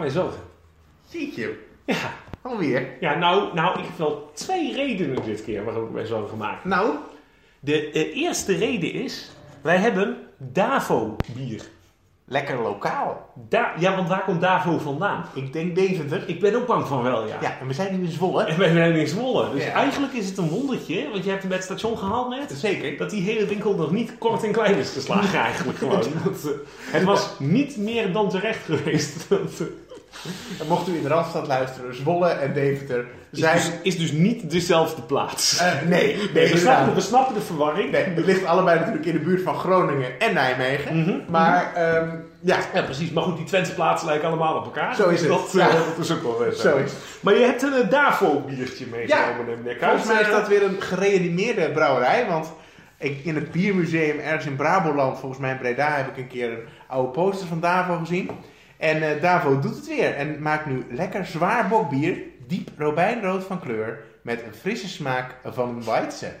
mij zorgen. jeetje. Ja, Alweer. ja nou, nou, ik heb wel twee redenen dit keer waarom ik mij zorgen maak. Nou, De eh, eerste reden is, wij hebben Davo bier. lekker lokaal. Da ja, want waar komt Davo vandaan? Ik denk Deventer. Ik ben ook bang van wel, ja. Ja, en we zijn nu in Zwolle. En wij zijn in Zwolle. Dus Ja. eigenlijk is het een wondertje, want je hebt hem bij het station gehaald net. Zeker. Dat die hele winkel nog niet kort en klein is geslagen eigenlijk gewoon. Dat, eh, het was niet meer dan terecht geweest. Dat, eh, Dan mocht u in de Randstad luisteren. Zwolle en Deventer is, zijn... dus, is dus niet dezelfde plaats. Eh, nee, Nee, nee, we, snappen, we snappen de verwarring. Nee, het ligt allebei natuurlijk in de buurt van Groningen en Nijmegen. Mhm. Maar, ehm, ja, Ja, precies. Maar goed, die Twentse plaatsen lijken allemaal op elkaar. Zo is Dus het. Dat, Ja. eh, dat is ook wel weer zo. is. Maar je hebt een eh, Davo-biertje meegenomen, ja. Volgens mij is dat weer een gereanimeerde brouwerij. Want ik, in het biermuseum ergens in Braboland, volgens mij in Breda, heb ik een keer een oude poster van Davo gezien. En eh, Davo doet het weer en maakt nu lekker zwaar bokbier, diep robijnrood van kleur, met een frisse smaak van een Weizen.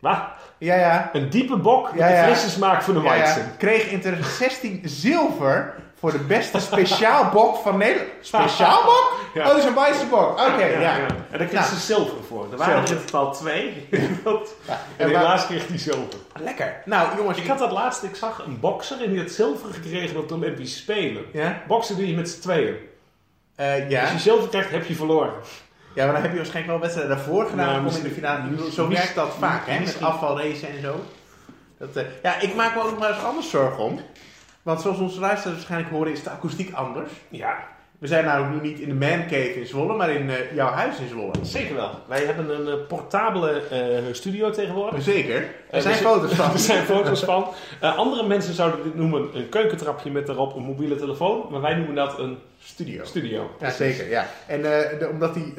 Wat? Ja, ja. Een diepe bok met Ja, ja. de frisse smaak van de Ja, ja. Kreeg in 2016 zilver voor de beste speciaal bok van Nederland. Speciaal bok? Ja. Oh, dat is een Weizenbok. Oké, ja. En daar kreeg Nou. ze zilver voor. Er waren er in totaal twee. Dat- en helaas kreeg die zilver. Lekker. Nou, jongens. Ik had dat laatst, ik zag een bokser en die had zilver gekregen op de Olympische Spelen. Ja? Boksen doe je met z'n tweeën. Eh, ja. Als je zilver krijgt, heb je verloren. Ja, maar dan heb je waarschijnlijk wel wedstrijden daarvoor gedaan Nou, om in de finale. Zo werkt dat vaak, hè? Met afvalracen en zo. Dat, eh, ja, ik maak me ook nog maar eens anders zorgen om. Want zoals onze luisteraars waarschijnlijk horen, is de akoestiek anders. Ja, We zijn namelijk nu niet in de man cave in Zwolle, maar in eh, jouw huis in Zwolle. zeker wel. Wij hebben een eh, portabele eh, studio tegenwoordig. Zeker. Er zijn foto's van. Er zijn foto's van. Andere mensen zouden dit noemen een keukentrapje met daarop een mobiele telefoon. Maar wij noemen dat een Studio. studio. Ja, zeker. Ja. En de- omdat die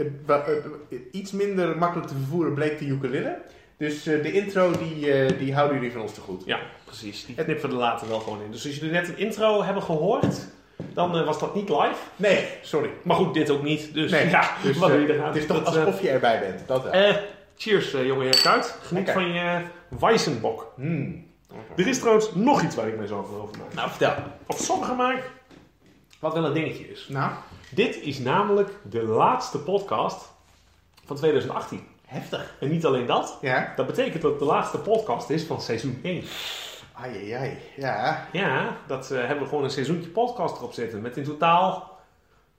iets minder makkelijk te vervoeren bleek de ukulele. Dus eh, de intro, die, eh, die houden jullie van ons te goed. Ja, precies. Die knippen we er later wel gewoon in. Dus als jullie net een intro hebben gehoord, dan eh, was dat niet live. Nee, sorry. Maar goed, dit ook niet. Dus Nee, ja, Dus, wat je het is toch Dat, alsof je erbij bent. Dat wel. cheers, jonge heer Kuit. Geniet van je Weissenbok. Hmm. Er is trouwens nog iets waar ik mij zo over maak. Nou, vertel. Of sommigen maak, wat wel een dingetje is. Nou, Dit is namelijk de laatste podcast van 2018. Heftig. En niet alleen dat, Ja. dat betekent dat het de laatste podcast is van seizoen 1. Ai, ai, ai. Ja. Ja, dat eh, hebben we gewoon een seizoentje podcast erop zitten. Met in totaal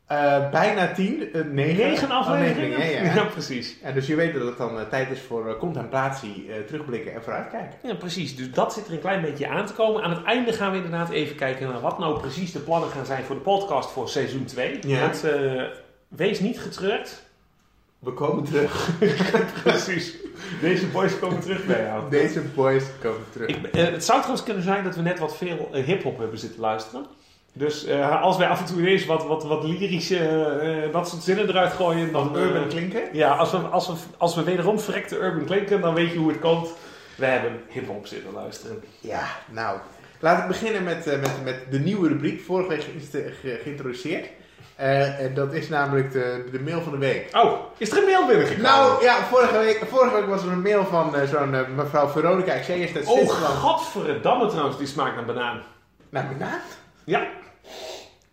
Eh, bijna tien. eh, negen. Oh, afleveringen. ja, ja. ja, precies. En dus je weet dat het dan tijd is voor contemplatie, terugblikken en vooruitkijken. Ja, precies. Dus dat zit er een klein beetje aan te komen. Aan het einde gaan we inderdaad even kijken naar wat nou precies de plannen gaan zijn voor de podcast voor seizoen 2. Ja. Want wees niet getreurd. We komen terug. precies. Deze boys komen terug bij jou. Deze boys komen terug. Ik, eh, het zou trouwens kunnen zijn dat we net wat veel eh, hip-hop hebben zitten luisteren. Dus eh, als wij af en toe ineens wat, wat, wat lyrische, dat soort zinnen eruit gooien, dan. Van urban klinken. ja, als we, als, we, als we wederom verrekte urban klinken, dan weet je hoe het komt. We hebben hip-hop zitten luisteren. Ja, nou. Laat ik beginnen met, met, met de nieuwe rubriek. Vorige week ge- geïntroduceerd. Eh, en dat is namelijk de, de mail van de week. Oh, is er een mail binnengekomen? Nou ja, vorige week, vorige week was er een mail van eh, zo'n eh, mevrouw Veronica. Ik zei eerst uit Oh, godverdamme trouwens, die smaakt naar banaan. Naar banaan? Ja.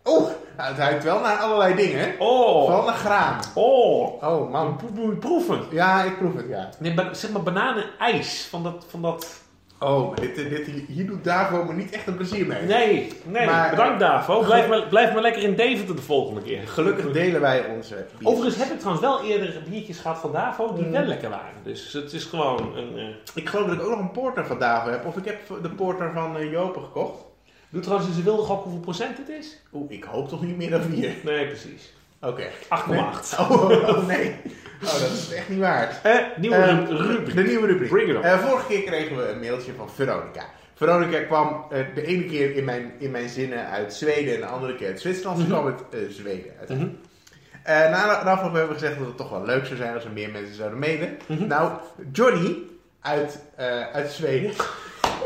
Oeh, nou, het ruikt wel naar allerlei dingen. Oh. Vooral naar graan. Oh. Oh man. Moet je proeven. Ja, ik proef het, ja. Nee, zeg maar bananenijs. Van dat, van dat... Oh, dit, eh, dit, hier doet Davo me niet echt een plezier mee. Nee, nee. Maar- bedankt Davo. Blijf maar, blijf maar lekker in Deventer de volgende keer. Gelukkig delen wij onze bier. Overigens heb ik trouwens wel eerder biertjes gehad van Davo die Mm. wel lekker waren. Dus het is gewoon een... eh, Ik geloof dat ik ook nog een porter van Davo heb. Of ik heb de porter van eh, Jopen gekocht. Doe trouwens eens een wilde gok hoeveel procent het is? Oeh, ik hoop toch niet meer dan 4. Nee, precies. 8,8. Oké. Oh, oh, nee. Oh, dat is echt niet waard. Eh, nieuwe Eh, ru- rubriek. De nieuwe rubriek. Bring it on. Eh, vorige keer kregen we een mailtje van Veronica. Veronica kwam eh, de ene keer in mijn, in mijn zinnen uit Zweden en de andere keer uit Zwitserland. Ze Mhm. kwam uit eh, Zweden. Uit. Eh, na de afloop hebben we gezegd dat het toch wel leuk zou zijn als er meer mensen zouden mailen. Mhm. Nou, Johnny uit, uit Zweden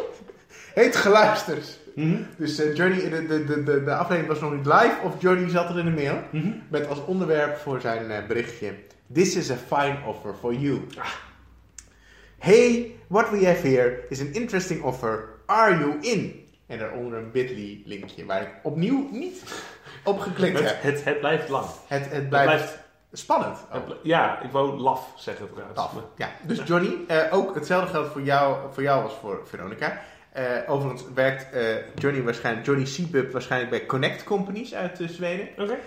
heeft geluisterd. Mhm. Dus Johnny, de, de, de, de, aflevering was nog niet live of Johnny zat er in de mail. Met als onderwerp voor zijn berichtje: This is a fine offer for you. Hey, what we have here is an interesting offer. Are you in? En daaronder een bit.ly linkje waar ik opnieuw niet op geklikt Het, heb. het, het blijft lang. Het, het Het blijft, spannend. het bl- ja, ik wou laf zeggen trouwens. Af. Maar- Ja, dus Johnny, eh, ook hetzelfde geldt voor jou, voor jou als voor Veronica. Eh, overigens werkt eh, Johnny waarschijnlijk, Johnny Seabub waarschijnlijk bij Connect Companies uit Zweden. Oké.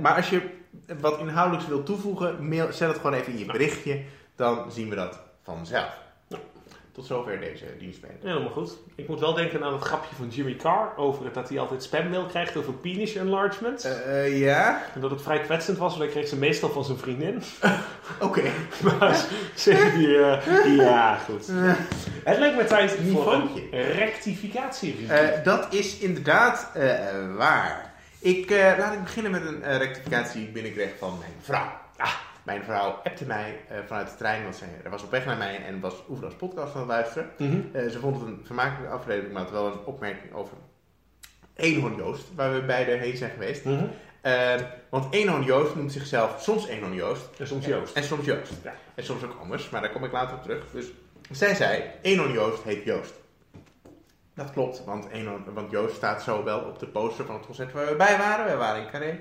Maar als je wat inhoudelijks wilt toevoegen, mail, zet het gewoon even in je berichtje. Dan zien we dat vanzelf. Tot zover deze dienstbenen. Helemaal goed. Ik moet wel denken aan het grapje van Jimmy Carr over het dat hij altijd spammail krijgt over penis enlargement. Eh, eh, ja, En dat het vrij kwetsend was, want hij kreeg ze meestal van zijn vriendin. oké. Maar zeg die, eh, ja, goed. Het lijkt me tijd voor een rectificatie. Dat is inderdaad waar. Ik, eh, laat ik beginnen met een eh, rectificatie die ik binnenkreeg van mijn vrouw. Ah, mijn vrouw appte mij eh, vanuit de trein, want zij er was op weg naar mij en was Oefenas podcast aan het luisteren. Mhm. Ze vond het een vermakelijke aflevering, maar had wel een opmerking over Eenhoorn Joost, waar we beide heen zijn geweest. Mhm. Want Eenhoorn Joost noemt zichzelf soms Eenhoorn Joost En soms Joost. en soms Joost. Ja. En soms ook anders, maar daar kom ik later op terug. Dus zij zei, Eenhoorn Joost heet Joost. Dat klopt, want, Eenhoorn, want Joost staat zo wel op de poster van het concert waar we bij waren. We waren in Carré.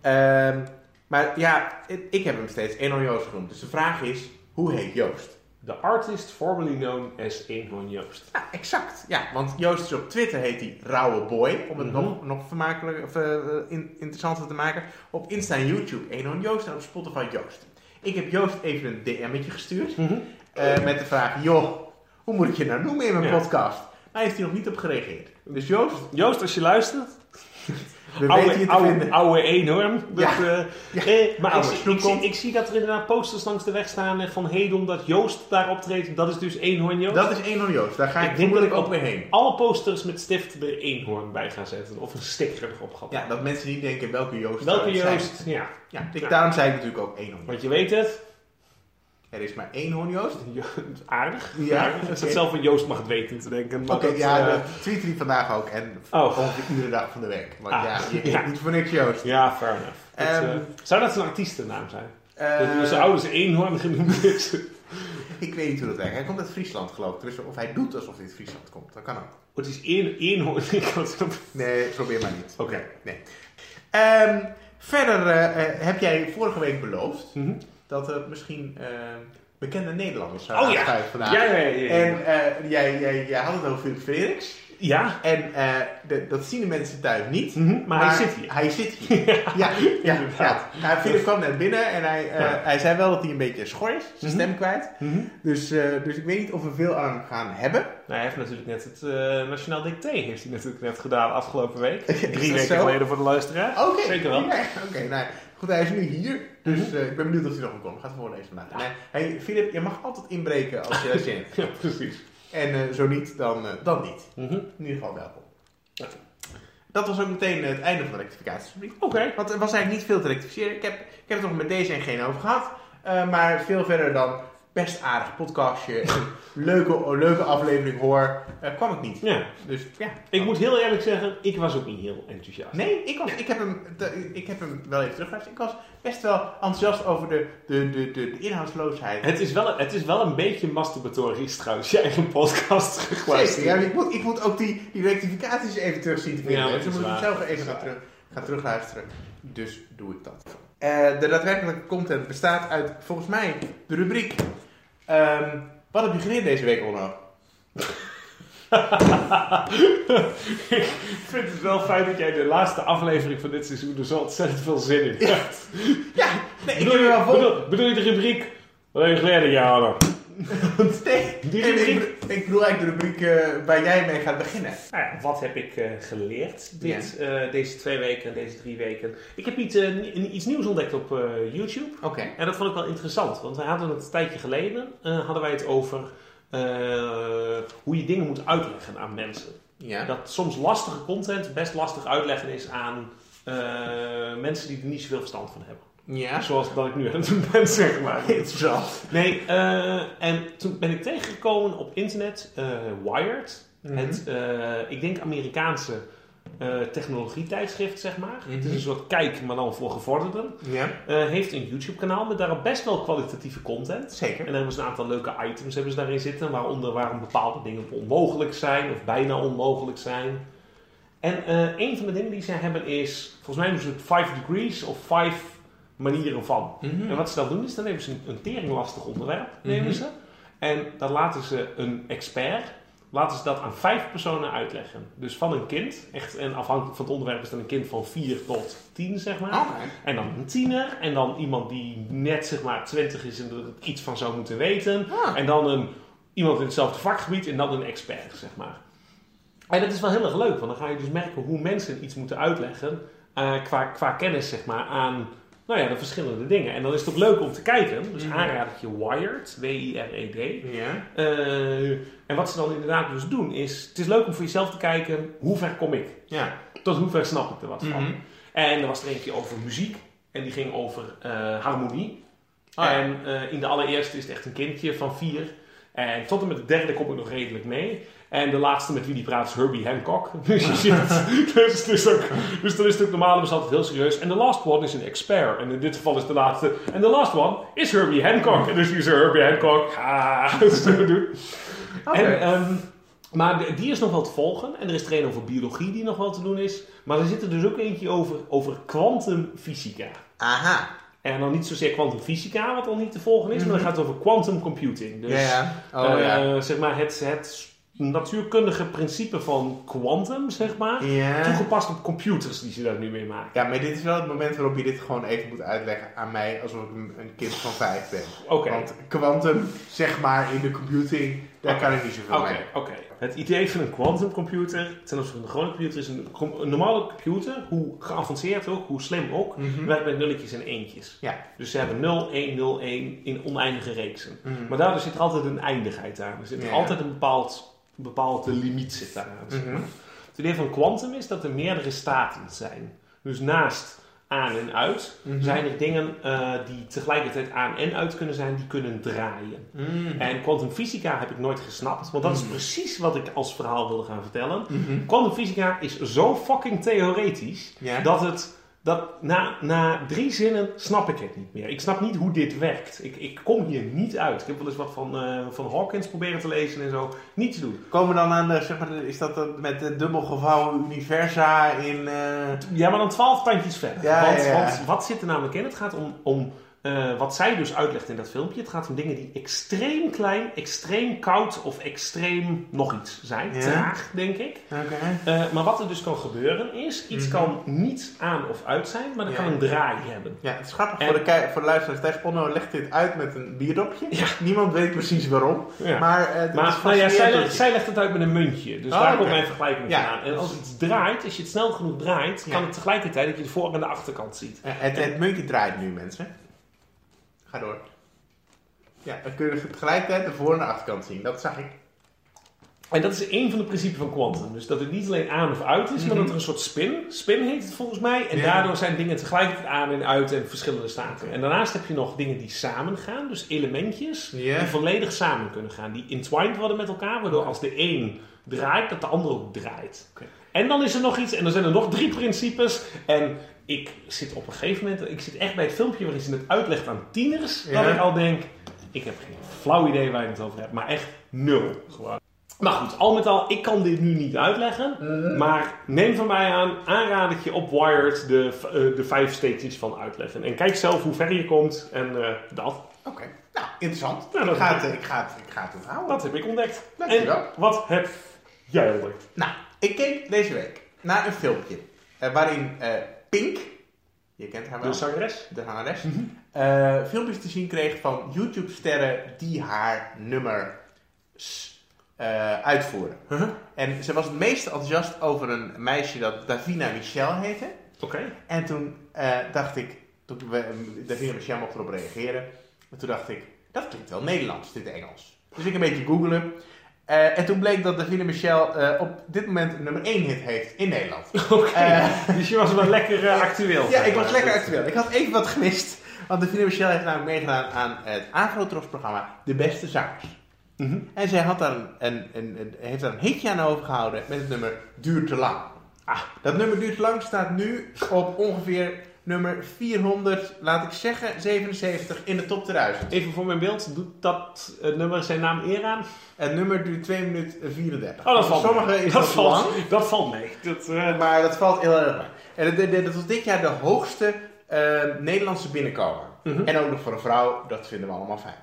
Ehm, maar ja, ik- heb hem steeds Eenhoorn Joost genoemd. Dus de vraag is, hoe heet Joost? The artist formerly known as Eenhoorn Joost. Ja, exact. Ja, want Joost is op Twitter heet hij Rauwe Boy, om het Mhm. nog, nog vermakelijk, of, eh, in- interessanter te maken. Op Insta en YouTube Eenhoorn Joost en op Spotify Joost. Ik heb Joost even een DM'tje gestuurd Mhm. eh, met de vraag, joh, hoe moet ik je nou noemen in mijn Ja. podcast? Daar heeft hij nog niet op gereageerd. Dus Joost, Joost, als je luistert, we weten je oude, te oude, vinden. oude. Dat, Ja. eh, Ja. eh, maar ik, Oude zie- ik, zie, ik zie dat er inderdaad posters langs de weg staan eh, van Hedon dat Joost daar optreedt. Dat is dus Eenhoorn Joost. Dat is Eenhoorn Joost, daar ga ik, Ik denk dat ook ik weer heen. Alle posters met stift er Eenhoorn bij gaan zetten. Of een sticker erop gaan. Ja, dat mensen niet denken welke Joost Welke. Joost? Ja. Ja, ik- daarom zei ik natuurlijk ook Eenhoorn. Want je weet het. Er is maar Eenhoorn Joost. Jo- Aardig. Ja, Aardig. Het is oké. zelf van Joost mag het weten te denken. Oké, dat, ja, dat tweet hij vandaag ook. En Oh. ongeveer iedere dag van de week. Want Ah, ja, je heet ja. niet voor niks Joost. ja, fair enough. Dat, Ehm, eh, zou dat een artiestennaam zijn? Eh, dat zijn ouders Eenhoorn genoemd is. ik weet niet hoe dat werkt. Hij komt uit Friesland, geloof ik. Dus of hij doet alsof hij uit Friesland komt. Dat kan ook. Het is één, het op- Nee, probeer maar niet. Oké. Nee. Ehm, verder eh, heb jij vorige week beloofd Mhm. Dat er misschien eh, bekende Nederlanders Oh zouden ja. vandaag. Ja, ja, ja. ja. En eh, jij, jij, jij had het over Philip Felix. ja. En eh, de- dat zien de mensen thuis niet. Mhm, maar, hij zit hier. Hij zit hier. ja, ja, ja, Inderdaad. Nou, Philip kwam net binnen en hij, Ja. hij zei wel dat hij een beetje schor is. Zijn Mhm. stem kwijt. Mhm. Dus, dus ik weet niet of we veel aan hem gaan hebben. Nou, hij heeft natuurlijk net het Nationaal Dicté heeft hij natuurlijk net gedaan afgelopen week. Drie weken geleden voor de luisteraar. Oké. Zeker wel. Ja, Oké, nou goed, hij is nu hier. Dus Mhm. eh, ik ben benieuwd of hij nog komt. Gaat voorlezen vandaag. Nee, hey, Philip, je mag altijd inbreken als je zin in hebt. Ja, precies. En eh, zo niet, dan, eh, dan niet. Mhm. In ieder geval welkom. Ja. Dat was ook meteen het einde van de rectificatiefabriek. Oké. Want er was eigenlijk niet veel te rectificeren. Ik heb, ik heb het nog met deze en geen over gehad. Eh, maar veel verder dan best aardig podcastje. een leuke, leuke aflevering hoor. eh, kwam ik niet. Ja. Dus ja. Ik moet heel eerlijk zeggen, ik was ook niet heel enthousiast. Nee, ik, was, ik, heb hem, ik heb hem wel even teruggeluisterd. Ik was best wel enthousiast over de, de, de, de, de inhoudsloosheid. Het is, wel, het is wel een beetje masturbatorisch trouwens, je eigen podcast Zeker, geluisterd. ja, ik, moet, ik moet ook die, die rectificaties even terug zien te vinden. Ja, dus moet ik zelf even gaan, terug, gaan terugluisteren. Dus doe ik dat. Eh, de daadwerkelijke content bestaat uit, volgens mij, de rubriek... ehm, wat heb je geleerd deze week, Onno? ik vind het wel fijn dat jij de laatste aflevering van dit seizoen er zo ontzettend veel zin in hebt. Ja, nee, ik bedoel, heb er wel vol... bedoel, bedoel je de rubriek? Wat heb je geleerd? Ja. Nee, Die nee, rubriek? ik, bedoel- ik bedoel eigenlijk de rubriek eh, waar jij mee gaat beginnen. Nou ja, wat heb ik eh, geleerd dit, eh, deze twee weken en deze drie weken? Ik heb iets, iets nieuws ontdekt op YouTube. Oké. En dat vond ik wel interessant, want wij hadden het een tijdje geleden, hadden wij het over hoe je dingen moet uitleggen aan mensen. Ja. Dat soms lastige content best lastig uitleggen is aan mensen die er niet zoveel verstand van hebben. Ja. Zoals dat ik nu aan het doen ben, zeg maar. Interessant. Nee, eh, en toen ben ik tegengekomen op internet, eh, Wired. Mhm. Het, eh, ik denk Amerikaanse technologietijdschrift, zeg maar. Mhm. Het is een soort kijk, maar dan voor gevorderden. Ja, heeft een YouTube-kanaal met daarop best wel kwalitatieve content. zeker. En dan hebben ze een aantal leuke items hebben ze daarin zitten, waaronder waarom bepaalde dingen onmogelijk zijn of bijna onmogelijk zijn. En een van de dingen die zij hebben is, volgens mij noemen ze het 5 degrees of 5 manieren van. Mhm. En wat ze dan doen is, dan nemen ze een, een teringlastig onderwerp, nemen Mhm. ze. En dan laten ze een expert, laten ze dat aan vijf personen uitleggen. Dus van een kind, echt, en afhankelijk van het onderwerp is dan een kind van 4 tot 10, zeg maar. En dan een tiener. En dan iemand die net zeg maar 20 is en er iets van zou moeten weten. Ah. En dan een, iemand in hetzelfde vakgebied en dan een expert, zeg maar. En dat is wel heel erg leuk, want dan ga je dus merken hoe mensen iets moeten uitleggen eh, qua, qua kennis, zeg maar, aan nou ja, de verschillende dingen. En dan is het ook leuk om te kijken. Dus Mhm. aanradertje Wired, W-I-R-E-D. Ja. Eh, en wat ze dan inderdaad dus doen is, het is leuk om voor jezelf te kijken, hoe ver kom ik? Ja. Tot hoe ver snap ik er wat van? Mhm. En er was er eentje over muziek. En die ging over eh, harmonie. Ah, ja. en eh, in de allereerste is het echt een kindje van vier. En tot en met de derde kom ik nog redelijk mee. En de laatste met wie die praat is Herbie Hancock. Dus, dus, is ook, dus dan is het ook normaal, maar is altijd heel serieus. En de last one is een expert. En in dit geval is de laatste. En de last one is Herbie Hancock. En dus die is Herbie Hancock. Ah, zo doen. Oké. En, ehm, maar die is nog wel te volgen. En er is er een over biologie die nog wel te doen is. Maar er zit er dus ook eentje over, over kwantumfysica. Aha. En dan niet zozeer kwantumfysica, wat al niet te volgen is. Maar dan Mhm. gaat het over quantum computing. Dus. Oh, eh, zeg maar het, het natuurkundige principe van quantum, zeg maar. Toegepast op computers die ze daar nu mee maken. Ja, maar dit is wel het moment waarop je dit gewoon even moet uitleggen aan mij alsof ik een, een kind van vijf ben. Oké. Want quantum, zeg maar, in de computing, daar kan ik niet zoveel mee. oké. Het idee van een quantumcomputer ten opzichte van een gewone computer is een, normale computer, hoe geavanceerd ook, hoe slim ook, Mhm. werkt met nulletjes en eentjes. Ja. Dus ze hebben 0, 1, 0, 1 in oneindige reeksen. Mhm. Maar daardoor zit er altijd een eindigheid aan. Er zit Ja. altijd een bepaald, bepaalde limiet zit daar aan. zeg Mhm. Het idee van quantum is dat er meerdere staten zijn. Dus naast aan en uit Mhm. zijn er dingen eh, die tegelijkertijd aan en uit kunnen zijn, die kunnen draaien. Mhm. En kwantumfysica heb ik nooit gesnapt, want dat is Mhm. precies wat ik als verhaal wilde gaan vertellen. Mhm. Kwantumfysica is zo fucking theoretisch dat het. Dat na, na drie zinnen snap ik het niet meer. Ik snap niet hoe dit werkt. Ik, ik kom hier niet uit. Ik heb wel eens wat van, eh, van Hawkins proberen te lezen en zo. Niet te doen. Komen we dan aan de, zeg maar, is dat met de dubbel gevouwen universa in... eh, Ja, maar dan twaalf tandjes verder. Ja, want, ja, ja. want wat zit er namelijk in? Het gaat om, om eh, wat zij dus uitlegt in dat filmpje. Het gaat om dingen die extreem klein, extreem koud of extreem nog iets zijn. Ja. Traag, denk ik. Eh, maar wat er dus kan gebeuren is, iets Mhm. kan niet aan of uit zijn, maar dat Ja. kan een draai hebben. Ja, het is grappig En- voor, de, voor de luisteraars. Thijs Ponno legt dit uit met een bierdopje. Ja. Niemand weet precies waarom. Maar, eh, Maar nou ja, zij, legt, zij legt het uit met een muntje. Dus Oh, daar komt mijn vergelijking Ja. vandaan. En als het draait, als je het snel genoeg draait, kan het tegelijkertijd dat je de voor- en de achterkant ziet. Het, het muntje draait nu, mensen. Ga door. Ja, dan kun je tegelijkertijd de voor- en de achterkant zien. Dat zag ik. En dat is één van de principes van quantum. Dus dat het niet alleen aan of uit is, maar Mhm. dat er een soort spin, spin heet het volgens mij. En Ja. daardoor zijn dingen tegelijkertijd aan en uit en verschillende staten. En daarnaast heb je nog dingen die samen gaan, dus elementjes die volledig samen kunnen gaan. Die entwined worden met elkaar, waardoor als de een draait, dat de ander ook draait. En dan is er nog iets, en dan zijn er nog drie principes. En ik zit op een gegeven moment, ik zit echt bij het filmpje waarin ze het uitlegt aan tieners, Ja. dat ik al denk, ik heb geen flauw idee waar je het over hebt, maar echt nul gewoon. Maar goed, al met al, ik kan dit nu niet uitleggen. Maar neem van mij aan, aanradertje op Wired de, eh, de vijf stages van uitleggen. En kijk zelf hoe ver je komt en eh, dat. Oké. Nou, interessant. Ik, dat- ga het, ik, ga het, ik ga het onthouden. Dat heb ik ontdekt. Dankjewel. En wat heb jij ontdekt? Nou, ik keek deze week naar een filmpje. eh, waarin Pink, je kent haar wel, De zangeres? de zangeres, eh, filmpjes te zien kreeg van YouTube-sterren die haar nummer eh, uitvoeren. Uh-huh. En ze was het meest enthousiast over een meisje dat Davina Michel heette. Oké. En toen eh, dacht ik, toen we, Davina Michel mocht erop reageren, en toen dacht ik, dat klinkt wel Nederlands, dit Engels. Dus ik een beetje googelen. Eh, en toen bleek dat Davina Michel eh, op dit moment nummer 1 hit heeft in Nederland. Oké. Eh, dus je was wel lekker actueel. ja, ik was lekker actueel. Ik had even wat gemist. Want Davina Michel heeft namelijk meegedaan aan het Afro-Tros-programma De Beste Zangers. Mhm. En zij had daar een, een, een, heeft daar een hitje aan overgehouden met het nummer Duurt te lang. Ah. Dat nummer duurt lang, staat nu op ongeveer nummer 400, laat ik zeggen, 77 in de top 1000. Even voor mijn beeld, doet dat eh, nummer zijn naam eer aan? Het nummer duurt 2 minuten 34. Oh, dat valt Sommige mee. is dat dat valt, lang, Dat valt mee. Dat, eh, maar dat valt heel erg mee. En dat- dat dat was dit jaar de hoogste eh, Nederlandse binnenkomer. mhm. En ook nog voor een vrouw, dat vinden we allemaal fijn.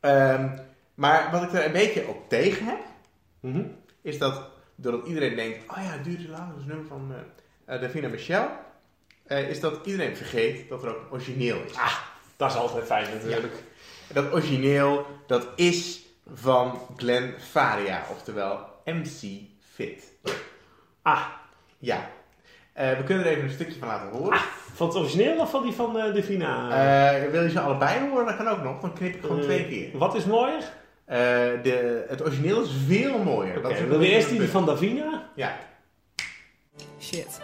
Ehm, maar wat ik er een beetje ook tegen heb, Mhm. is dat doordat iedereen denkt, oh ja, het duurt te lang, dat is nummer van eh, Davina Michel, eh, is dat iedereen vergeet dat er ook origineel is. Dat is altijd fijn natuurlijk. Dat origineel, dat is van Glenn Faria, oftewel MC Fit. Ah, Ja. Eh, we kunnen er even een stukje van laten horen. van het origineel of van die van eh Divina? Eh, wil je ze allebei horen? Dat kan ook nog. Dan knip ik gewoon twee keer. Wat is mooier? Eh, de, het origineel is veel mooier. Oké, Dat is ook wil je eerst die van Davina? Ja. Shit.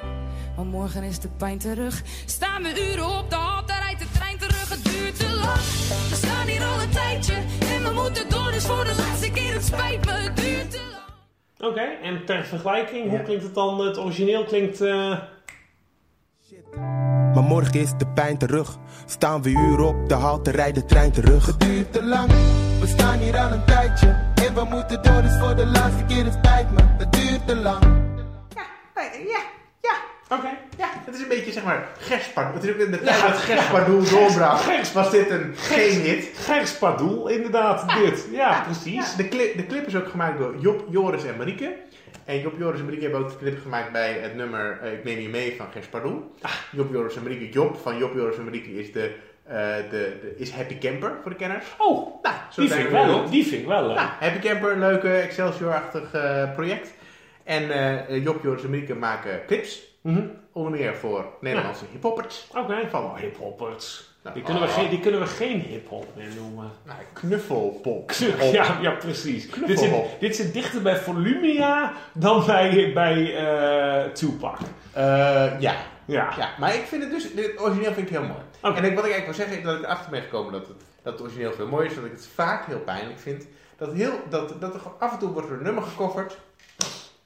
Maar morgen is de pijn terug. Staan we uren op de hal, daar rijdt de trein terug. Het duurt te lang. We staan hier al een tijdje. En we moeten door, dus voor de laatste keer. Het spijt me, het duurt te lang. Oké, en ter vergelijking, hoe klinkt het dan? Het origineel klinkt... eh, Maar morgen is de pijn terug. Staan we uur op de halte, rijdt de trein terug. Het duurt te lang, we staan hier al een tijdje. En we moeten door, dus voor de laatste keer het spijt me. Het duurt te lang. Ja, ja, Oké. Ja, het is een beetje zeg maar Gerspardoel. Het is ook in de tijd Ja. dat Gerspardoel Was dit een geen hit? Gers Pardoel, inderdaad, dit. Ja, precies. Ja, de, clip, de clip is ook gemaakt door Job, Joris en Marieke. En Job, Joris en Marieke hebben ook de clip gemaakt bij het nummer eh, Ik neem je mee van Gerspardoel. Job, Joris en Marieke. Job van Job, Joris en Marieke is, de, eh, de, de, is Happy Camper voor de kenners. Oh, Nou, zo die vind, ik wel, die vind ik wel leuk. Nou, Happy Camper, leuke Excelsior-achtig eh, project. En eh, Job, Joris en Marieke maken clips. Mhm. Onder meer voor Nederlandse hiphoppers. Oké, Van van hiphoppers. Nou, Die kunnen, we geen, die kunnen we geen hiphop meer noemen. Nou, knuffelpop. Ja, ja precies. Dit zit, dit zit dichter bij Volumia dan bij, bij eh, Tupac. Eh, ja. Ja. ja, maar ik vind het dus, het origineel vind ik heel mooi. En ik, wat ik eigenlijk wil zeggen, is dat ik erachter ben gekomen dat het, dat het origineel veel mooier is. Dat ik het vaak heel pijnlijk vind. Dat, heel, dat, dat er af en toe wordt er een nummer gecoverd.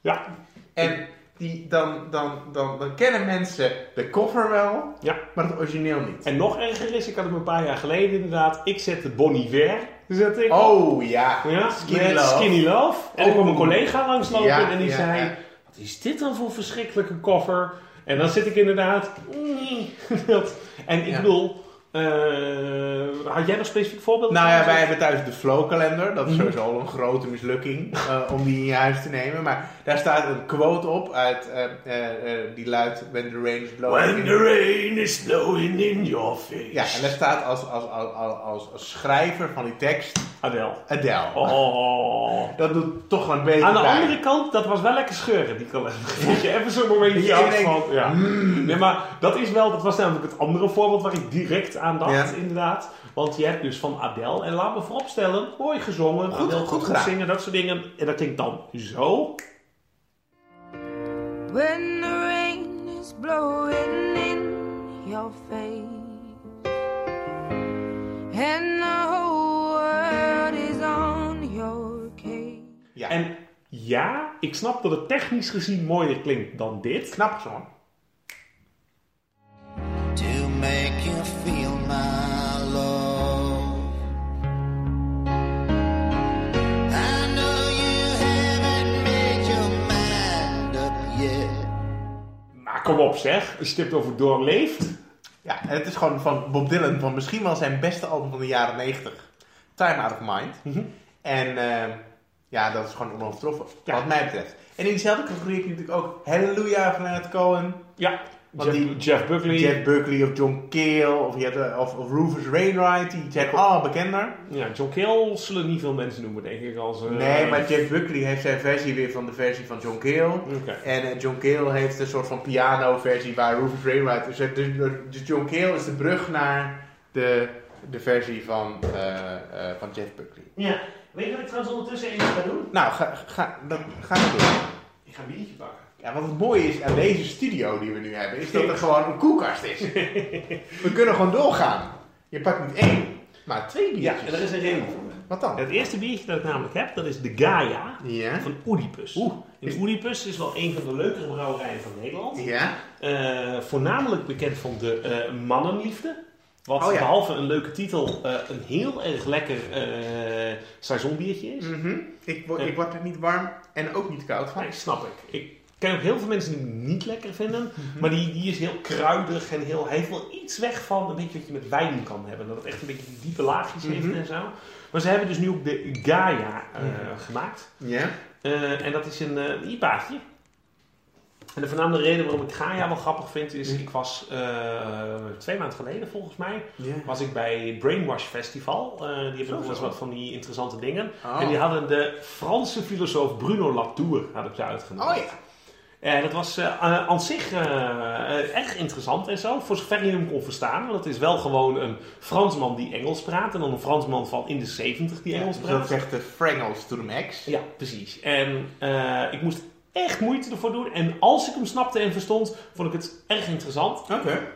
Ja. En die, dan, dan, dan, dan kennen mensen de cover wel, Ja. maar het origineel niet. En nog erger is, ik had hem een paar jaar geleden inderdaad, ik zette Bon Iver, zet ik. Oh ja, Ja, Skinny met Love. Skinny Love. En er Oh. kwam een collega langslopen Ja, en die ja, zei, ja. wat is dit dan voor verschrikkelijke cover? En dan zit ik inderdaad, en ik bedoel, eh, had jij nog specifiek voorbeelden? Nou ja, wij hebben thuis de Flow kalender. Dat is Mhm. sowieso al een grote mislukking eh, om die in je huis te nemen. Maar daar staat een quote op uit, eh, eh, eh, die luidt When the rain is blowing. When in- the rain is blowing in your face. Ja, en daar staat als, als, als, als, als, als schrijver van die tekst Adele. Adele. Oh. Dat doet toch wel een beetje Aan de pijn. andere kant, dat was wel lekker scheuren, die kalender. Dat je even zo'n momentje van, ja. Nee, maar dat is wel, dat was namelijk het andere voorbeeld waar ik direct aan dacht, Ja. inderdaad. Want je hebt dus van Adele, en laat me vooropstellen, mooi gezongen, Goed- Adele goed gedaan. zingen, dat soort dingen. En dat klinkt dan zo. When the rain is blowing in your face. And the Ja, En ja, ik snap dat het technisch gezien mooier klinkt dan dit. knap gezongen. to make you feel my love. I know you haven't made your mind up yet. Maar kom op zeg, het hebt over doorleefd. Ja, en het is gewoon van Bob Dylan, van misschien wel zijn beste album van de jaren 90. Time Out of Mind. Mhm. En eh, ja, dat is gewoon onovertroffen, Ja. wat mij betreft. En in diezelfde categorie heb je natuurlijk ook Hallelujah van Leonard Cohen. Ja, Jeff, die- Jeff Buckley. Jeff Buckley of John Cale of, je hebt, eh, of, of Rufus Wainwright, die zijn allemaal bekender. Ja, John Cale zullen niet veel mensen noemen, denk ik. Als, eh, Nee, maar Jeff Buckley heeft zijn versie weer van de versie van John Cale. En eh, John Cale heeft een soort van piano-versie waar Rufus Wainwright... Dus, dus, dus John Cale is de brug naar de, de versie van, van Jeff Buckley. Ja, weet je wat ik trouwens ondertussen even ga doen? Nou, ga, ga, dat gaan we doen. Ik ga een biertje pakken. Ja, wat het mooie is aan deze studio die we nu hebben, is dat er gewoon een koelkast is. We kunnen gewoon doorgaan. Je pakt niet één, maar twee Ja, biertjes. en er is een reden voor. Wat dan? Het eerste biertje dat ik namelijk heb, dat is de Gaia Ja. van Oedipus. Oeh. En Oedipus is wel een van de leukere brouwerijen van Nederland. Ja. Eh, voornamelijk bekend van de eh, mannenliefde. Wat Oh ja. behalve een leuke titel eh, een heel erg lekker eh seizoenbiertje is. Mhm. ik, word, ik word er niet warm en ook niet koud van. Nee, snap ik. Ik ken ook heel veel mensen die hem niet lekker vinden. Mhm. Maar die, die is heel kruidig en heel, hij heeft wel iets weg van een beetje wat je met wijn kan hebben. Dat het echt een beetje die diepe laagjes heeft Mhm. en zo. Maar ze hebben dus nu ook de Gaia eh, gemaakt. Ja. Eh, en dat is een, eh, een IPA'tje. En de voornaamste reden waarom ik Gaia wel grappig vind is, ik was eh, twee maanden geleden volgens mij, was ik bij Brainwash Festival. Eh, die hebben nog eens wat van die interessante dingen. Oh. En die hadden de Franse filosoof Bruno Latour hadden ze uitgenodigd. Oh ja. En dat was eh, aan zich erg interessant en zo, voor zover je hem kon verstaan. Want het is wel gewoon een Fransman die Engels praat. En dan een Fransman van in de 70 die Engels praat. dat zegt de Frangles to the max. Ja, precies. En ik moest echt moeite ervoor doen. En als ik hem snapte en verstond, vond ik het erg interessant.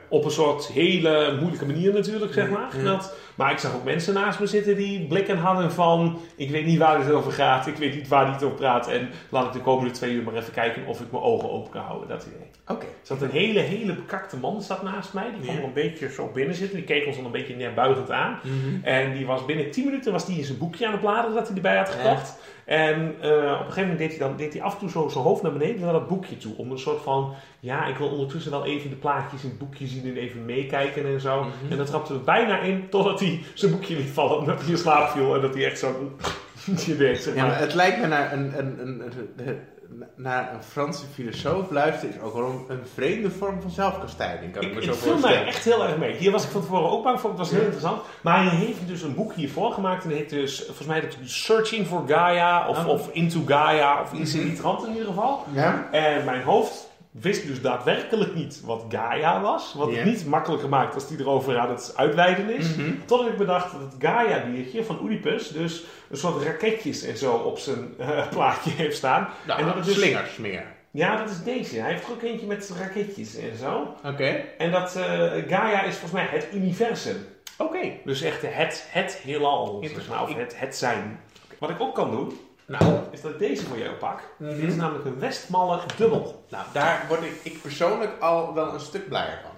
Op een soort hele moeilijke manier natuurlijk, zeg maar. Ja. Dat, maar ik zag ook mensen naast me zitten die blikken hadden van... Ik weet niet waar het over gaat, ik weet niet waar hij het over praat. En laat ik de komende twee uur maar even kijken of ik mijn ogen open kan houden. Dat idee. Oké. Er zat een hele, hele bekakte man zat naast mij. Die kwam Ja. een beetje zo binnen zitten. Die keek ons dan een beetje neerbuigend aan. En die was binnen 10 minuten was die in zijn boekje aan het bladeren dat hij erbij had gekocht. En eh, op een gegeven moment deed hij, dan, deed hij af en toe zo zijn hoofd naar beneden naar dat boekje toe. Om een soort van, ja, ik wil ondertussen wel even de plaatjes in het boekje zien en even meekijken en zo. En dan trapte we bijna in totdat hij zijn boekje liet vallen. Omdat hij in slaap viel en dat hij echt zo... je weet, zeg Ja, maar. maar het lijkt me naar een, een, een, een- naar een Franse filosoof luisteren is ook wel een, vreemde vorm van zelfkastijding, kan ik, Ik, me het zo viel mij echt heel erg mee. Hier was ik van tevoren ook bang voor. Het was heel interessant. Maar hij heeft dus een boek hiervoor gemaakt. En dat heet dus, volgens mij heet het Searching for Gaia. Of, Oh. of Into Gaia. Of iets in die trant in ieder geval. Ja? En mijn hoofd wist dus daadwerkelijk niet wat Gaia was. Wat het niet makkelijker maakt als die erover aan het uitweiden is. Mhm. Totdat ik bedacht dat het Gaia-biertje van Oedipus dus een soort raketjes en zo op zijn eh, plaatje heeft staan. Nou, en dat het dus, slingers meer. Ja, dat is deze. Hij heeft er ook eentje met raketjes en zo. Oké. En dat eh, Gaia is volgens mij het universum. Oké. Dus echt het, het heelal, zeg Interessant. maar, of het, het zijn. Wat ik ook kan doen, Nou, is dat deze voor jou pak. Mhm. Dit is namelijk een Westmalle dubbel. nou, daar word ik, ik persoonlijk al wel een stuk blijer van.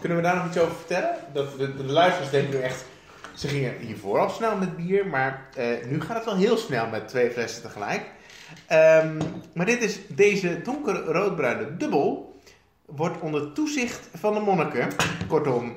Kunnen we daar nog iets over vertellen? Dat de, de luisteraars denken nu echt... Ze gingen hiervoor al snel met bier, maar eh, nu gaat het wel heel snel met twee flessen tegelijk. Ehm, maar dit is deze donkere roodbruine dubbel. Wordt onder toezicht van de monniken. Kortom,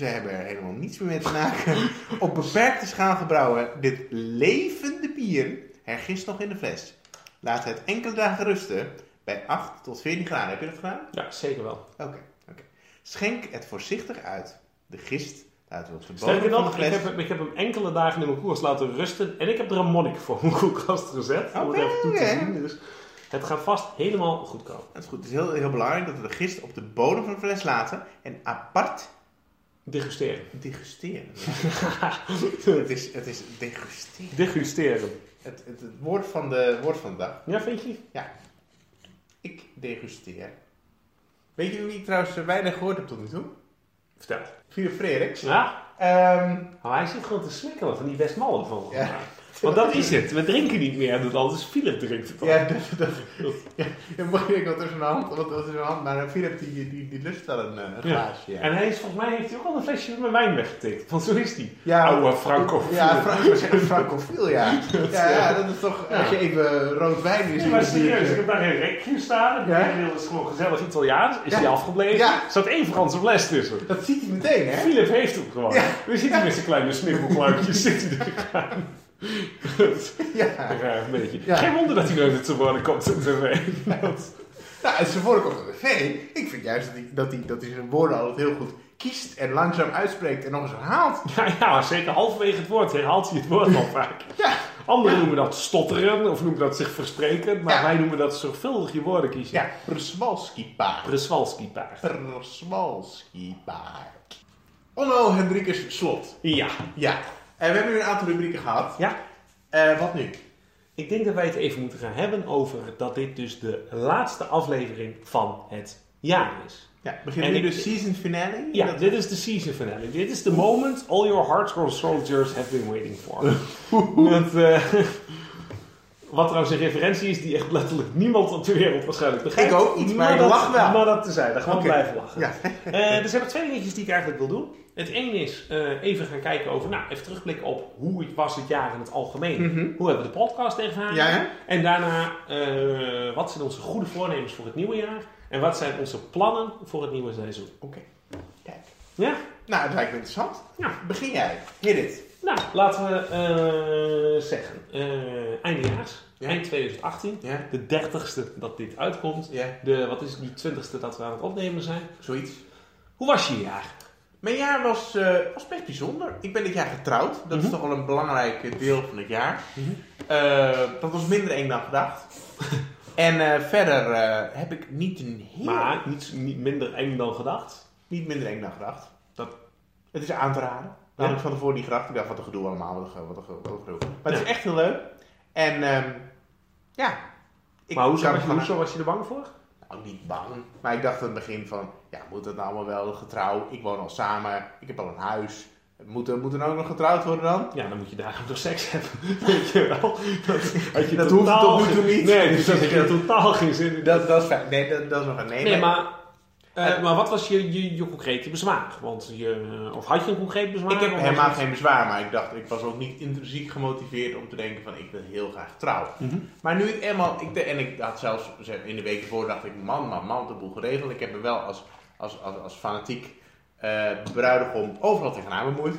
ze hebben er helemaal niets meer mee te maken. Op beperkte schaal gebrouwen. Dit levende bier hergist nog in de fles. Laat het enkele dagen rusten bij 8 tot 14 graden. Heb je dat gedaan? Ja, zeker wel. Oké, oké. Schenk het voorzichtig uit. De gist laten we op de bodem Sterker van de nog, ik heb, ik heb hem enkele dagen in mijn koers laten rusten. En ik heb er een monnik voor mijn koelkast gezet. Om het even toe te zien. Dus het gaat vast helemaal goed komen. Dat is goed. Het is heel, heel belangrijk dat we de gist op de bodem van de fles laten en apart Degusteren. degusteren. het, is, het is degusteren. Degusteren. Het, het, het woord, van de, woord van de dag. Ja, vind je? Ik degusteer. Weet je wie ik trouwens weinig gehoord heb tot nu toe? Vertel. Philip Frederiks. Ja, maar hij zit gewoon te smikkelen van die Westmalle van. Ja. Want dat is het. We drinken niet meer. Dat alles Philip drinkt het al. ja, dat, dat, ja, ja, mag ik wat tussen de hand, wat, tussen de hand, maar eh, Philip die, die, die lust wel een, eh, een Ja. glaasje. Ja. En hij is, volgens mij heeft hij ook al een flesje met wijn weggetikt. Want zo is hij. Ja, Oude Franco. Ja, Franco, francofiel, ja. ja. Ja, dat is toch, als je even rood wijn is. Nee, maar serieus, ik biertje. heb daar een rekje staan. Ja? Ja? is gewoon gezellig Italiaans. Is Ja. hij afgebleven? Ja. Er zat één Franse fles tussen. Dat ziet hij meteen, hè? Philip heeft hem gewoon. Ja. We zitten met zijn kleine snikkelkluitjes. zit hij er aan. Ja. Een beetje. Ja. Geen wonder dat hij nooit het te worden komt op tv. Dat- Nou, en zijn woorden komt op de tv. Ik vind juist dat hij, dat, hij, dat hij zijn woorden altijd heel goed kiest en langzaam uitspreekt en nog eens herhaalt. Ja, ja, maar zeker halverwege het woord herhaalt hij het woord al vaak. Ja. Anderen noemen dat stotteren of noemen dat zich verspreken. Maar Ja. wij noemen dat zorgvuldig je woorden kiezen. Ja, paard. Przewalski paard. Przewalski paard. Onno Hendrikus Slot. Ja. Ja. En we hebben nu een aantal rubrieken gehad. Ja. Eh, wat nu? Ik denk dat wij het even moeten gaan hebben over dat dit dus de laatste aflevering van het jaar is. Ja, begint En nu de season finale? Ja, Dat- dit is de season finale. Dit is the moment all your hardcore soldiers have been waiting for. Met, eh, wat trouwens een referentie is die echt letterlijk niemand op de wereld waarschijnlijk begrijpt. Ik ook niet, maar ik dat, lach wel. Maar dat te zijn, daar gaan we Oké. blijven lachen. Ja. Dus er hebben twee dingetjes die ik eigenlijk wil doen. Het ene is eh, even gaan kijken over, nou, even terugblikken op hoe het was het jaar in het algemeen. Mhm. Hoe hebben we de podcast ervaren? Ja? En daarna, eh, wat zijn onze goede voornemens voor het nieuwe jaar? En wat zijn onze plannen voor het nieuwe seizoen? Oké. Kijk. Ja? Nou, dat lijkt me interessant. Ja. Begin jij. Hit it. Nou, laten we eh, zeggen, eindejaars, Ja. eind 2018, Ja. de 30ste dat dit uitkomt. Ja. De, wat is het, die 20ste dat we aan het opnemen zijn. Zoiets. Hoe was je jaar? Mijn jaar was, eh, was best bijzonder. Ik ben dit jaar getrouwd. Dat is Mhm. toch wel een belangrijk deel van het jaar. Mhm. Eh, dat was minder eng dan gedacht. en eh, verder heb ik niet een heel... Maar niet, niet minder eng dan gedacht. Niet minder eng dan gedacht. Dat, het is aan te raden. Dat had ik van tevoren niet gedacht. Ik dacht, wat een gedoe allemaal. Wat een, wat een, ge- wat een gedoe. Maar het is echt heel leuk. En ehm, ja. Ik maar hoezo was, je, hoezo was je er bang voor? Nou, niet bang. Maar ik dacht aan het begin van, ja, moet het nou allemaal wel getrouwd? Ik woon al samen, ik heb al een huis. Moet er, moet er nou ook nog getrouwd worden dan? Ja, dan moet je daarom toch seks hebben. Weet je wel. Dat, Dat hoeft tot nu toe geen- niet. Nee, dus dat heb je totaal geen zin in. Dat, dat is fijn. Nee, dat, dat is nog een nee. Nee, maar maar, eh, maar wat was je, je, je concrete bezwaar? Want je, of had je een concreet bezwaar? ik heb helemaal geen bezwaar. Maar ik dacht, ik was ook niet intrinsiek gemotiveerd om te denken van, ik wil heel graag trouwen. Mhm. Maar nu het eenmaal, ik, de- en ik had zelfs in de week ervoor dacht ik, man, man, man, de boel geregeld. Ik heb me wel als, als, als, als fanatiek eh bruidegom overal tegenaan bemoeid.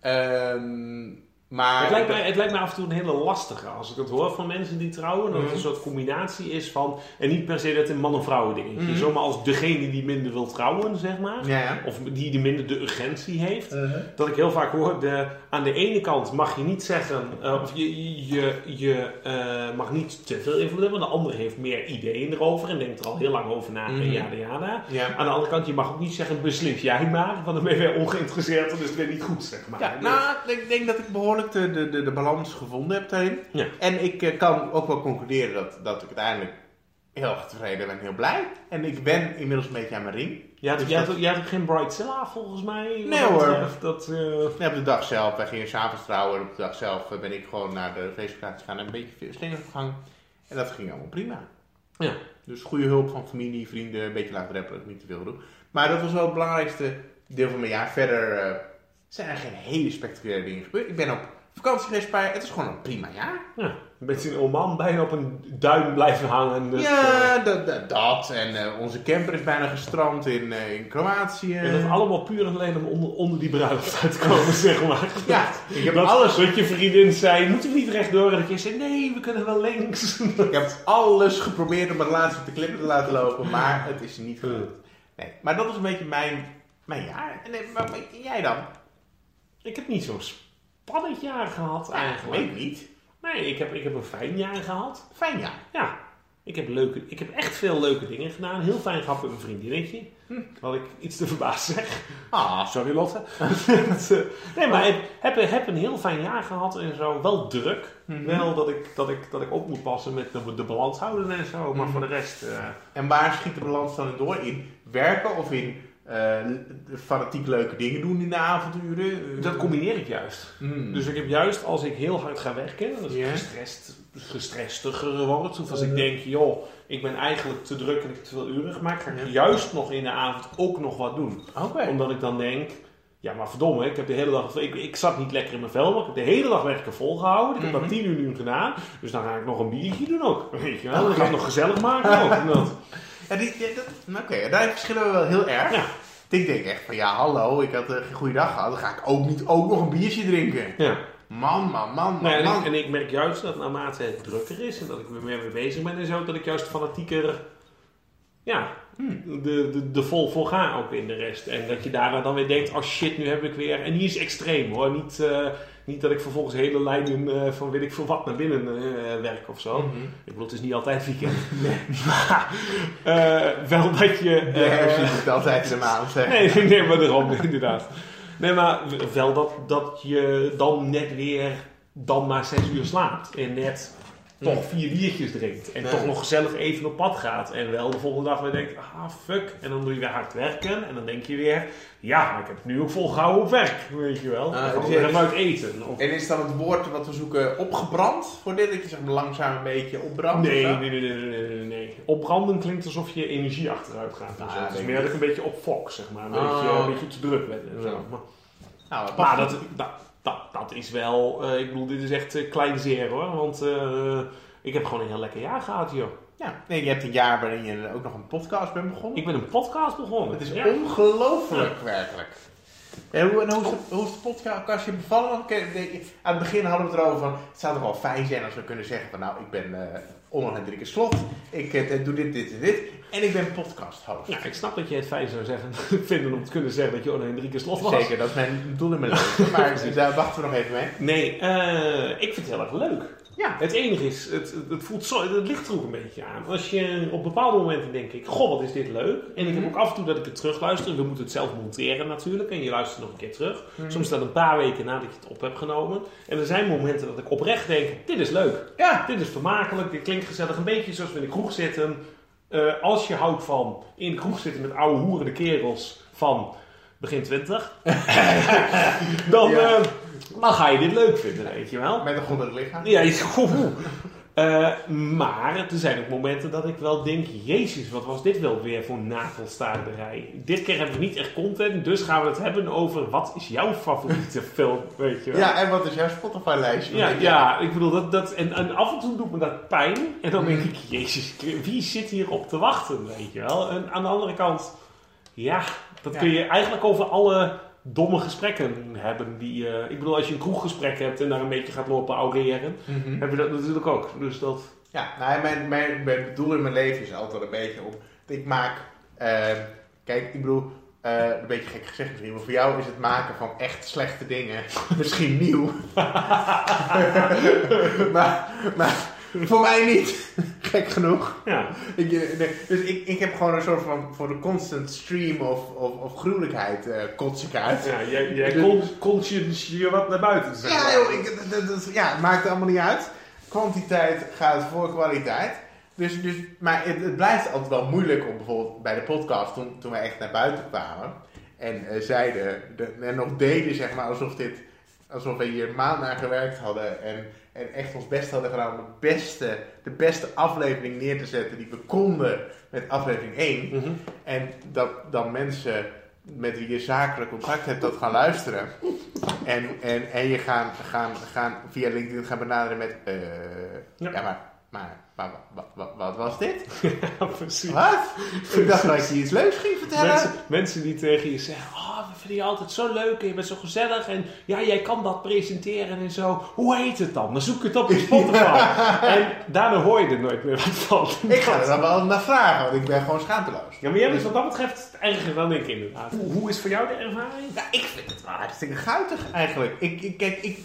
Ehm, maar Het lijkt, mij, het lijkt mij af en toe een hele lastige als ik het hoor van mensen die trouwen. Dat het Mhm. een soort combinatie is van. En niet per se dat een man- of vrouwen dingetje. Mhm. Zomaar als degene die minder wil trouwen, zeg maar. Ja, ja. Of die de minder de urgentie heeft. Dat ik heel vaak hoor, de, aan de ene kant mag je niet zeggen, eh, of je, je, je eh, mag niet te veel invloed hebben, de andere heeft meer ideeën erover en denkt er al heel lang over na en Mhm. jada jada. Ja. Aan de andere kant, je mag ook niet zeggen, beslis jij maar, want dan ben je weer ongeïnteresseerd, is het weer niet goed, zeg maar. Ja, nou, ik denk dat ik behoorlijk de, de, de, de balans gevonden heb daarin. Ja. En ik eh, kan ook wel concluderen dat, dat ik uiteindelijk heel erg tevreden ben en heel blij. En ik ben inmiddels een beetje aan mijn ring. Jij had, Dus jij had, dat- jij had ook geen Bridezilla volgens mij? Nee, hoor. betreft Dat, eh, Ja, op de dag zelf, wij gingen s'avonds trouwen. En op de dag zelf eh, ben ik gewoon naar de feestlocatie gegaan en een beetje slingers gehangen. En dat ging allemaal prima. Ja. Dus goede hulp van familie, vrienden, een beetje laagdrempelig, niet te veel doen. Maar dat was wel het belangrijkste deel van mijn jaar. Verder eh, zijn er geen hele spectaculaire dingen gebeurd. Ik ben op vakantie geweest paar. Het is gewoon een prima jaar. ja, een beetje in Oman bijna op een duim blijven hangen. Dus, eh, ja, dat, dat. En eh, onze camper is bijna gestrand in, eh, in Kroatië. En dat allemaal puur en alleen om onder, onder die bruiloft uit te komen, zeg maar. Ja, ik heb dat, alles Dat je vriendin zei, moeten we niet rechtdoor? En dat je zei, nee, we kunnen wel links. Ik heb alles geprobeerd om mijn relatie op de klippen te laten lopen, maar het is niet gelukt. Nee, maar dat is een beetje mijn, mijn jaar. En eh, maar, maar jij dan? Ik heb niet zo'n spannend jaar gehad, eigenlijk. Ik niet. Nee, ik heb, ik heb een fijn jaar gehad. Fijn jaar. Ja, ik heb, leuke, ik heb echt veel leuke dingen gedaan. Heel fijn gehad met mijn vriendinnetje. Wat ik iets te verbaasd zeg. Ah, Sorry Lotte. Eh, nee, maar ik heb, heb een heel fijn jaar gehad en zo. Wel druk. Mhm. Wel dat ik, dat, ik, dat ik op moet passen met de, de balans houden en zo. Maar Mhm. voor de rest... eh, en waar schiet de balans dan door? In werken of in fanatiek leuke dingen doen in de avonduren? Eh, dat combineer ik juist. Hmm. Dus ik heb juist als ik heel hard ga werken, als ik Ja. gestrest, gestrestiger word, of als ik denk, joh, ik ben eigenlijk te druk en ik heb te veel uren gemaakt, ga ik Ja. juist nog in de avond ook nog wat doen. Omdat ik dan denk, ja maar verdomme, ik heb de hele dag, ik, ik zat niet lekker in mijn vel, maar ik heb de hele dag werken volgehouden. Ik heb Mhm. dat tien uur nu gedaan, dus dan ga ik nog een biertje doen ook. Weet je wel, dan ga ik het nog gezellig maken ook. Dat. Ja, ja, dat- Oké, daar verschillen we wel heel erg. Ik denk echt van, ja hallo, ik had eh, geen goede dag gehad. Dan ga ik ook niet ook nog een biertje drinken. Ja. Man, man, man, man, Nou, en, man. ik, en ik merk juist dat naarmate het drukker is en dat ik weer meer mee bezig ben en zo, dat ik juist fanatieker, ja, Hmm. de, de, de vol voor ga ook in de rest. En dat je daarna dan weer denkt, oh shit, nu heb ik weer, en die is extreem hoor, niet, eh, niet dat ik vervolgens hele lijnen eh, van weet ik veel wat naar binnen eh, werk of zo. Mhm. Ik bedoel, het is niet altijd weekend. maar eh, wel dat je... De hersen zit altijd de maand, nee, nee, maar daarom, inderdaad. Nee, maar wel dat, dat je dan net weer dan maar zes uur slaapt. En net toch vier biertjes drinkt. En toch nog gezellig even op pad gaat. En wel de volgende dag weer denkt, ah fuck. En dan doe je weer hard werken. En dan denk je weer, ja, maar ik heb het nu ook volgehouden op werk. Weet je wel. Ah, dan gaan dus we even uit eten. Of- En is dan het woord wat we zoeken opgebrand voor dit? Dat je zeg maar langzaam een beetje opbrandt? Nee, nee, nee, nee, nee, nee. Opbranden klinkt alsof je energie achteruit gaat. en Ah, het is meer dat ik een beetje op fok, zeg maar. Een, Oh. beetje, een beetje te druk ben. En zo. Maar, Nou, dat, dat, dat is wel... eh, ik bedoel, dit is echt eh, klein zeer hoor. Want eh, ik heb gewoon een heel lekker jaar gehad, joh. Ja, nee, je hebt een jaar waarin je ook nog een podcast bent begonnen. Ik ben een podcast begonnen. Het is ja. ongelooflijk, werkelijk. En hoe, en hoe, is de, hoe is de podcast je bevallen? Want Aan het begin hadden we het erover van, het zou toch wel fijn zijn als we kunnen zeggen van, nou, ik ben uh, Onno Hendrike Slot, ik eh, doe dit, dit en dit, en ik ben podcast host. Ja, ik snap dat je het fijn zou zeggen, vinden om te kunnen zeggen dat je Onno Hendrike Slot was. Zeker, dat is mijn doel in mijn leven, maar daar wachten we nog even mee. Nee, eh, ik vind het heel erg leuk. Ja, Het enige is, het, het, voelt zo, het ligt er ook een beetje aan. Als je op bepaalde momenten denk ik, goh, wat is dit leuk. En ik heb ook af en toe dat ik het terugluister. We moeten het zelf monteren natuurlijk. En je luistert nog een keer terug. Soms is dat een paar weken nadat je het op hebt genomen. En er zijn momenten dat ik oprecht denk, dit is leuk. ja, Dit is vermakelijk, dit klinkt gezellig. Een beetje zoals we in de kroeg zitten. Eh, als je houdt van in de kroeg zitten met oude hoerende kerels van begin 20. dan, Ja. eh, dan ga je dit leuk vinden, weet je wel. met een goddelijk lichaam. Ja, goh. Eh, maar er zijn ook momenten dat ik wel denk: Jezus, wat was dit wel weer voor navelstaarderij? Dit keer hebben we niet echt content, dus gaan we het hebben over wat is jouw favoriete film, weet je wel? Ja, en wat is jouw Spotify-lijstje? Ja, ja, ik bedoel, dat, dat, en, en af en toe doet me dat pijn. En dan denk ik, jezus, wie zit hier op te wachten, weet je wel? En aan de andere kant, ja, dat Ja. kun je eigenlijk over alle domme gesprekken hebben. Die, eh, ik bedoel, als je een kroeggesprek hebt en daar een beetje gaat lopen aureren, Mhm. heb je dat natuurlijk ook. Dus dat, Ja, nou, mijn, mijn, mijn doel in mijn leven is altijd een beetje op. Ik maak. eh, kijk, ik bedoel. eh, een beetje gek gezegd misschien, maar voor jou is het maken van echt slechte dingen misschien nieuw. maar, maar voor mij niet. Gek genoeg. ja. Ik, eh, nee, dus ik, ik heb gewoon een soort van voor de constant stream of, of, of gruwelijkheid eh kots ik uit. Ja, jij, jij Dus- kon, kon je je wat naar buiten zeggen. Ja, joh, ik, dat, ja, maakt allemaal niet uit. Kwantiteit gaat voor kwaliteit. Dus, dus, maar het, het blijft altijd wel moeilijk om bijvoorbeeld bij de podcast, toen, toen we echt naar buiten kwamen en eh, zeiden, de, en nog deden zeg maar alsof, dit, alsof we hier maand naar gewerkt hadden en, en echt ons best hadden gedaan om de beste, de beste aflevering neer te zetten die we konden met aflevering 1. Mhm. En dat dan mensen met wie je zakelijk contact hebt dat gaan luisteren. En, en, en je gaan, gaan, gaan via LinkedIn gaan benaderen met... eh, Ja. ja. maar, maar, maar wat, wat, wat was dit? Ja, precies. Wat? Ik dacht dat je iets leuks ging vertellen. Mensen, mensen die tegen je zeggen: Oh, we vinden je altijd zo leuk en je bent zo gezellig. En ja, jij kan dat presenteren en zo. Hoe heet het dan? Dan zoek het op op Spotify. en daarna hoor je er nooit meer wat van. Ik ga er dan wel naar vragen, want ik ben gewoon schaamteloos. Ja, maar jij bent wat dat betreft erger dan ik inderdaad. Hoe, hoe is voor jou de ervaring? Ja, ik vind het wel hartstikke guitig eigenlijk. Ik, ik, kijk, ik,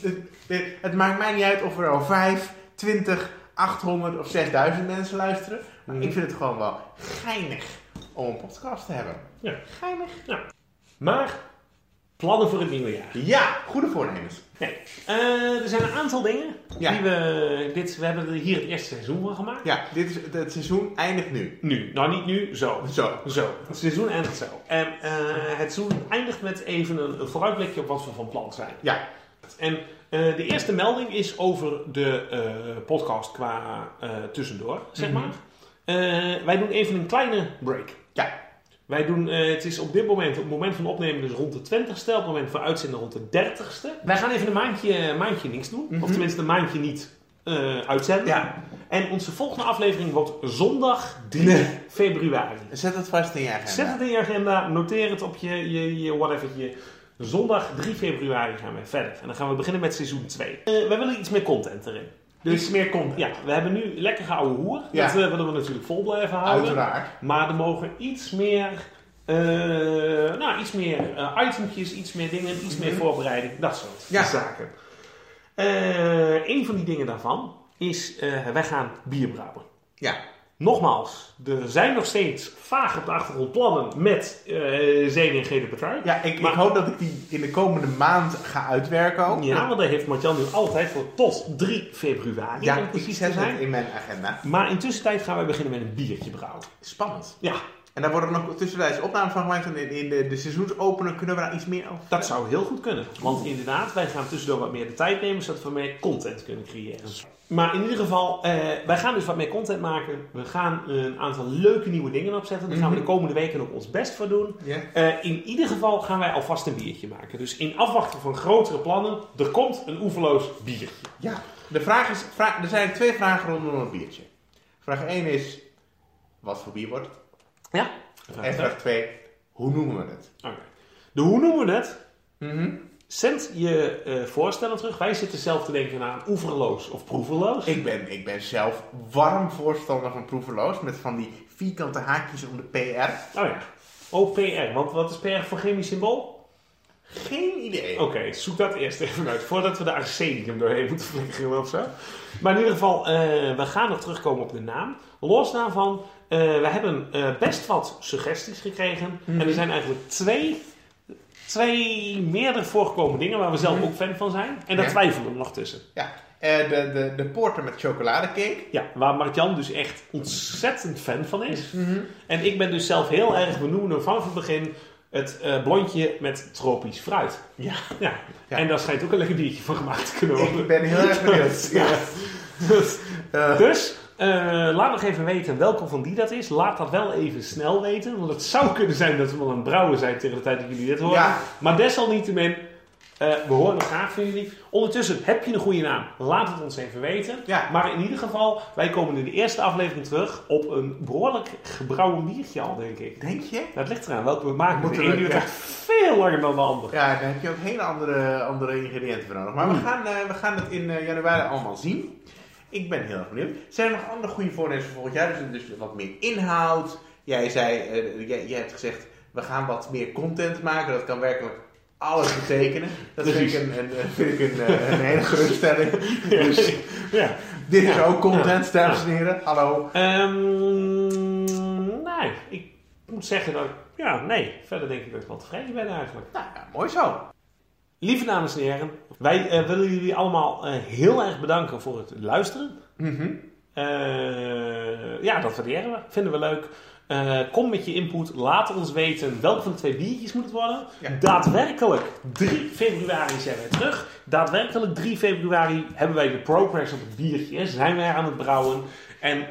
het, het- maakt mij niet uit of er al 5, 20, 800 of 6000 mensen luisteren. Maar Mhm. ik vind het gewoon wel geinig om een podcast te hebben. Ja. Geinig. Maar, plannen voor het nieuwe jaar. Ja, goede voornemens. Nee. Eh, er zijn een aantal dingen Ja. die we... Dit, we hebben er hier het eerste seizoen van gemaakt. Ja, dit is, het seizoen eindigt nu. Nu. Nou, niet nu. Zo. Zo. Zo, het seizoen eindigt zo. En eh, het seizoen eindigt met even een, een vooruitblikje op wat we van plan zijn. Ja. En eh, de eerste melding is over de podcast qua tussendoor, zeg Mhm. maar. Wij doen even een kleine break. Ja. Wij doen, eh, het is op dit moment, op het moment van opnemen dus rond de 20ste, op het moment van uitzenden rond de 30ste. Wij gaan even een maandje, maandje niks doen, Mhm. of tenminste een maandje niet eh, uitzenden. Ja. En onze volgende aflevering wordt zondag 3 februari. Zet het vast in je agenda. Zet het in je agenda, noteer het op je, je, je whatever. Je. Zondag 3 februari gaan we verder. En dan gaan we beginnen met seizoen 2. we willen iets meer content erin. Dus Dus meer content. ja, we hebben nu lekker gehouden hoer. Ja. Dat eh, willen we natuurlijk vol blijven houden. Uiteraard. Maar er mogen iets meer, eh, nou, iets meer itempjes, iets meer dingen, iets meer Mhm. voorbereiding, dat soort Ja. zaken. Een van die dingen daarvan is, wij gaan bier brouwen. Ja. Nogmaals, er zijn nog steeds vaag op de achtergrond plannen met Zene en Gele Partij. Ja, ik, Maar- ik hoop dat ik die in de komende maand ga uitwerken ook. Ja, want daar heeft Martjan nu altijd voor tot 3 februari. ja precies het in mijn agenda. Maar intussen tijd gaan wij beginnen met een biertje brouwen. Spannend. Ja, En daar worden nog tussentijds opnames van gemaakt. En in, in de, de seizoensopener kunnen we daar iets meer over dat zou heel goed kunnen. Want inderdaad, wij gaan tussendoor wat meer de tijd nemen, zodat we meer content kunnen creëren. Maar in ieder geval, eh, wij gaan dus wat meer content maken. We gaan een aantal leuke nieuwe dingen opzetten. Daar gaan we de komende weken ook ons best voor doen. Eh, in ieder geval gaan wij alvast een biertje maken. Dus in afwachting van grotere plannen, er komt een oeverloos biertje. Ja. De vraag is, vraag, er zijn twee vragen rondom een biertje. Vraag 1 is, wat voor bier wordt het? Ja? En vraag 2, hoe noemen we het? Oké. De hoe noemen we het? Mhm. Zend je eh, voorstellen terug. Wij zitten zelf te denken aan oeverloos of proeverloos. Ik ben, ik ben zelf warm voorstander van proeverloos. Met van die vierkante haakjes om de PR. Oh ja. OPR. Want wat is PR voor chemisch symbool? Geen idee. Oké, zoek dat eerst even uit. Voordat we de arcenium doorheen moeten flikkeren of zo. Maar in ieder geval, eh, we gaan nog terugkomen op de naam. Los daarvan, we hebben eh, best wat suggesties gekregen. En er zijn eigenlijk twee, twee meerdere voorgekomen dingen waar we zelf ook fan van zijn. En daar Ja. twijfelen we nog tussen. Ja, eh, de, de, de porter met chocoladecake. Ja, waar Martjan dus echt ontzettend fan van is. Mhm. En ik ben dus zelf heel erg, hem vanaf het begin, het eh, blondje met tropisch fruit. Ja. Ja. Ja. En daar schijnt ook een lekker biertje van gemaakt te kunnen worden. Ik ben heel erg benieuwd. ja. Dus, Eh, dus eh, laat nog even weten welke van die dat is. Laat dat wel even snel weten. Want het zou kunnen zijn dat we wel aan het brouwen zijn tegen de tijd dat jullie dit horen. Ja. Maar desalniettemin, eh, we horen het graag van jullie. Ondertussen, heb je een goede naam? Laat het ons even weten. Ja. Maar in ieder geval, wij komen in de eerste aflevering terug op een behoorlijk gebrouwen biertje al, denk ik. Denk je? Dat ligt eraan welke we maken. De ene duurt ja. echt veel langer dan de andere. Ja, daar heb je ook hele andere, andere ingrediënten voor nodig. Maar we, gaan, eh, we gaan het in januari allemaal zien. Ik ben heel erg benieuwd. Zijn er nog andere goede voornemens voor volgend jaar? Dus, dus wat meer inhoud. Jij zei, eh, jij, jij hebt gezegd, we gaan wat meer content maken. Dat kan werkelijk alles betekenen. Dat vind ik een, een, vind ik een, eh, een hele geruststelling. Dus Ja. dit is ook content, dames en heren. Hallo. Ehm, nee, ik moet zeggen dat... Ja, nee. Verder denk ik dat ik wel tevreden ben eigenlijk. Nou ja, mooi zo. Lieve dames en heren, wij eh, willen jullie allemaal eh, heel erg bedanken voor het luisteren. Mhm. Eh, ja, dat waarderen we. Vinden we leuk. Kom met je input. Laat ons weten welke van de twee biertjes moet het worden. Ja. Daadwerkelijk 3 februari zijn wij terug. Daadwerkelijk 3 februari hebben wij de progress op het biertje. Zijn wij aan het brouwen. En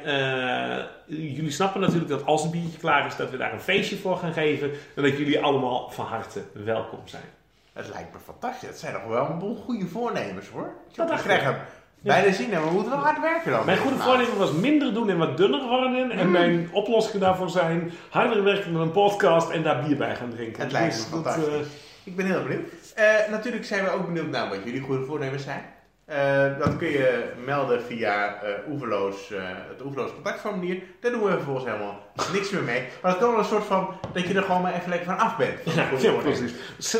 jullie snappen natuurlijk dat als het biertje klaar is, dat we daar een feestje voor gaan geven. En dat jullie allemaal van harte welkom zijn. Het lijkt me fantastisch. Het zijn nog wel een boel goede voornemens hoor. Dat dacht krijgen bij de zin en we moeten wel hard werken dan. Mijn goede Nou, voornemen was minder doen en wat dunner worden. En mijn oplossingen daarvoor zijn harder werken met een podcast en daar bier bij gaan drinken. Het lijkt me Dus dat, fantastisch. eh, Ik ben heel benieuwd. Eh, natuurlijk zijn we ook benieuwd naar wat jullie goede voornemens zijn. Eh, dat kun je melden via Oeverloos, eh, het Oeverloos contactformulier. Daar doen we vervolgens helemaal niks meer mee. Maar het kan wel een soort van dat je er gewoon maar even lekker van af bent. van Ja, ja, precies.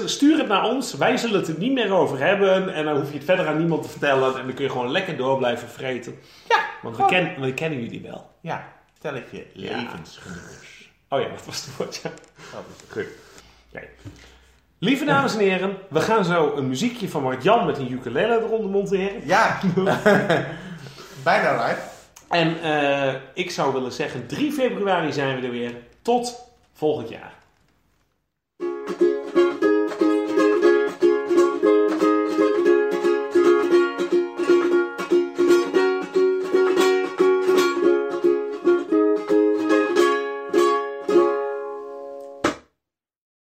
Stuur het naar ons. Wij zullen het er niet meer over hebben. En dan hoef je het verder aan niemand te vertellen. En dan kun je gewoon lekker door blijven vreten. Ja, Want we, ken, we kennen jullie wel. Ja, stelletje levensgenoers. Oh ja, dat was het woord. Ja. Dat is het. Goed. Lieve dames en heren, we gaan zo een muziekje van Mart-Jan met een ukulele eronder monteren. Ja, bijna live. En eh, ik zou willen zeggen, 3 februari zijn we er weer. Tot volgend jaar.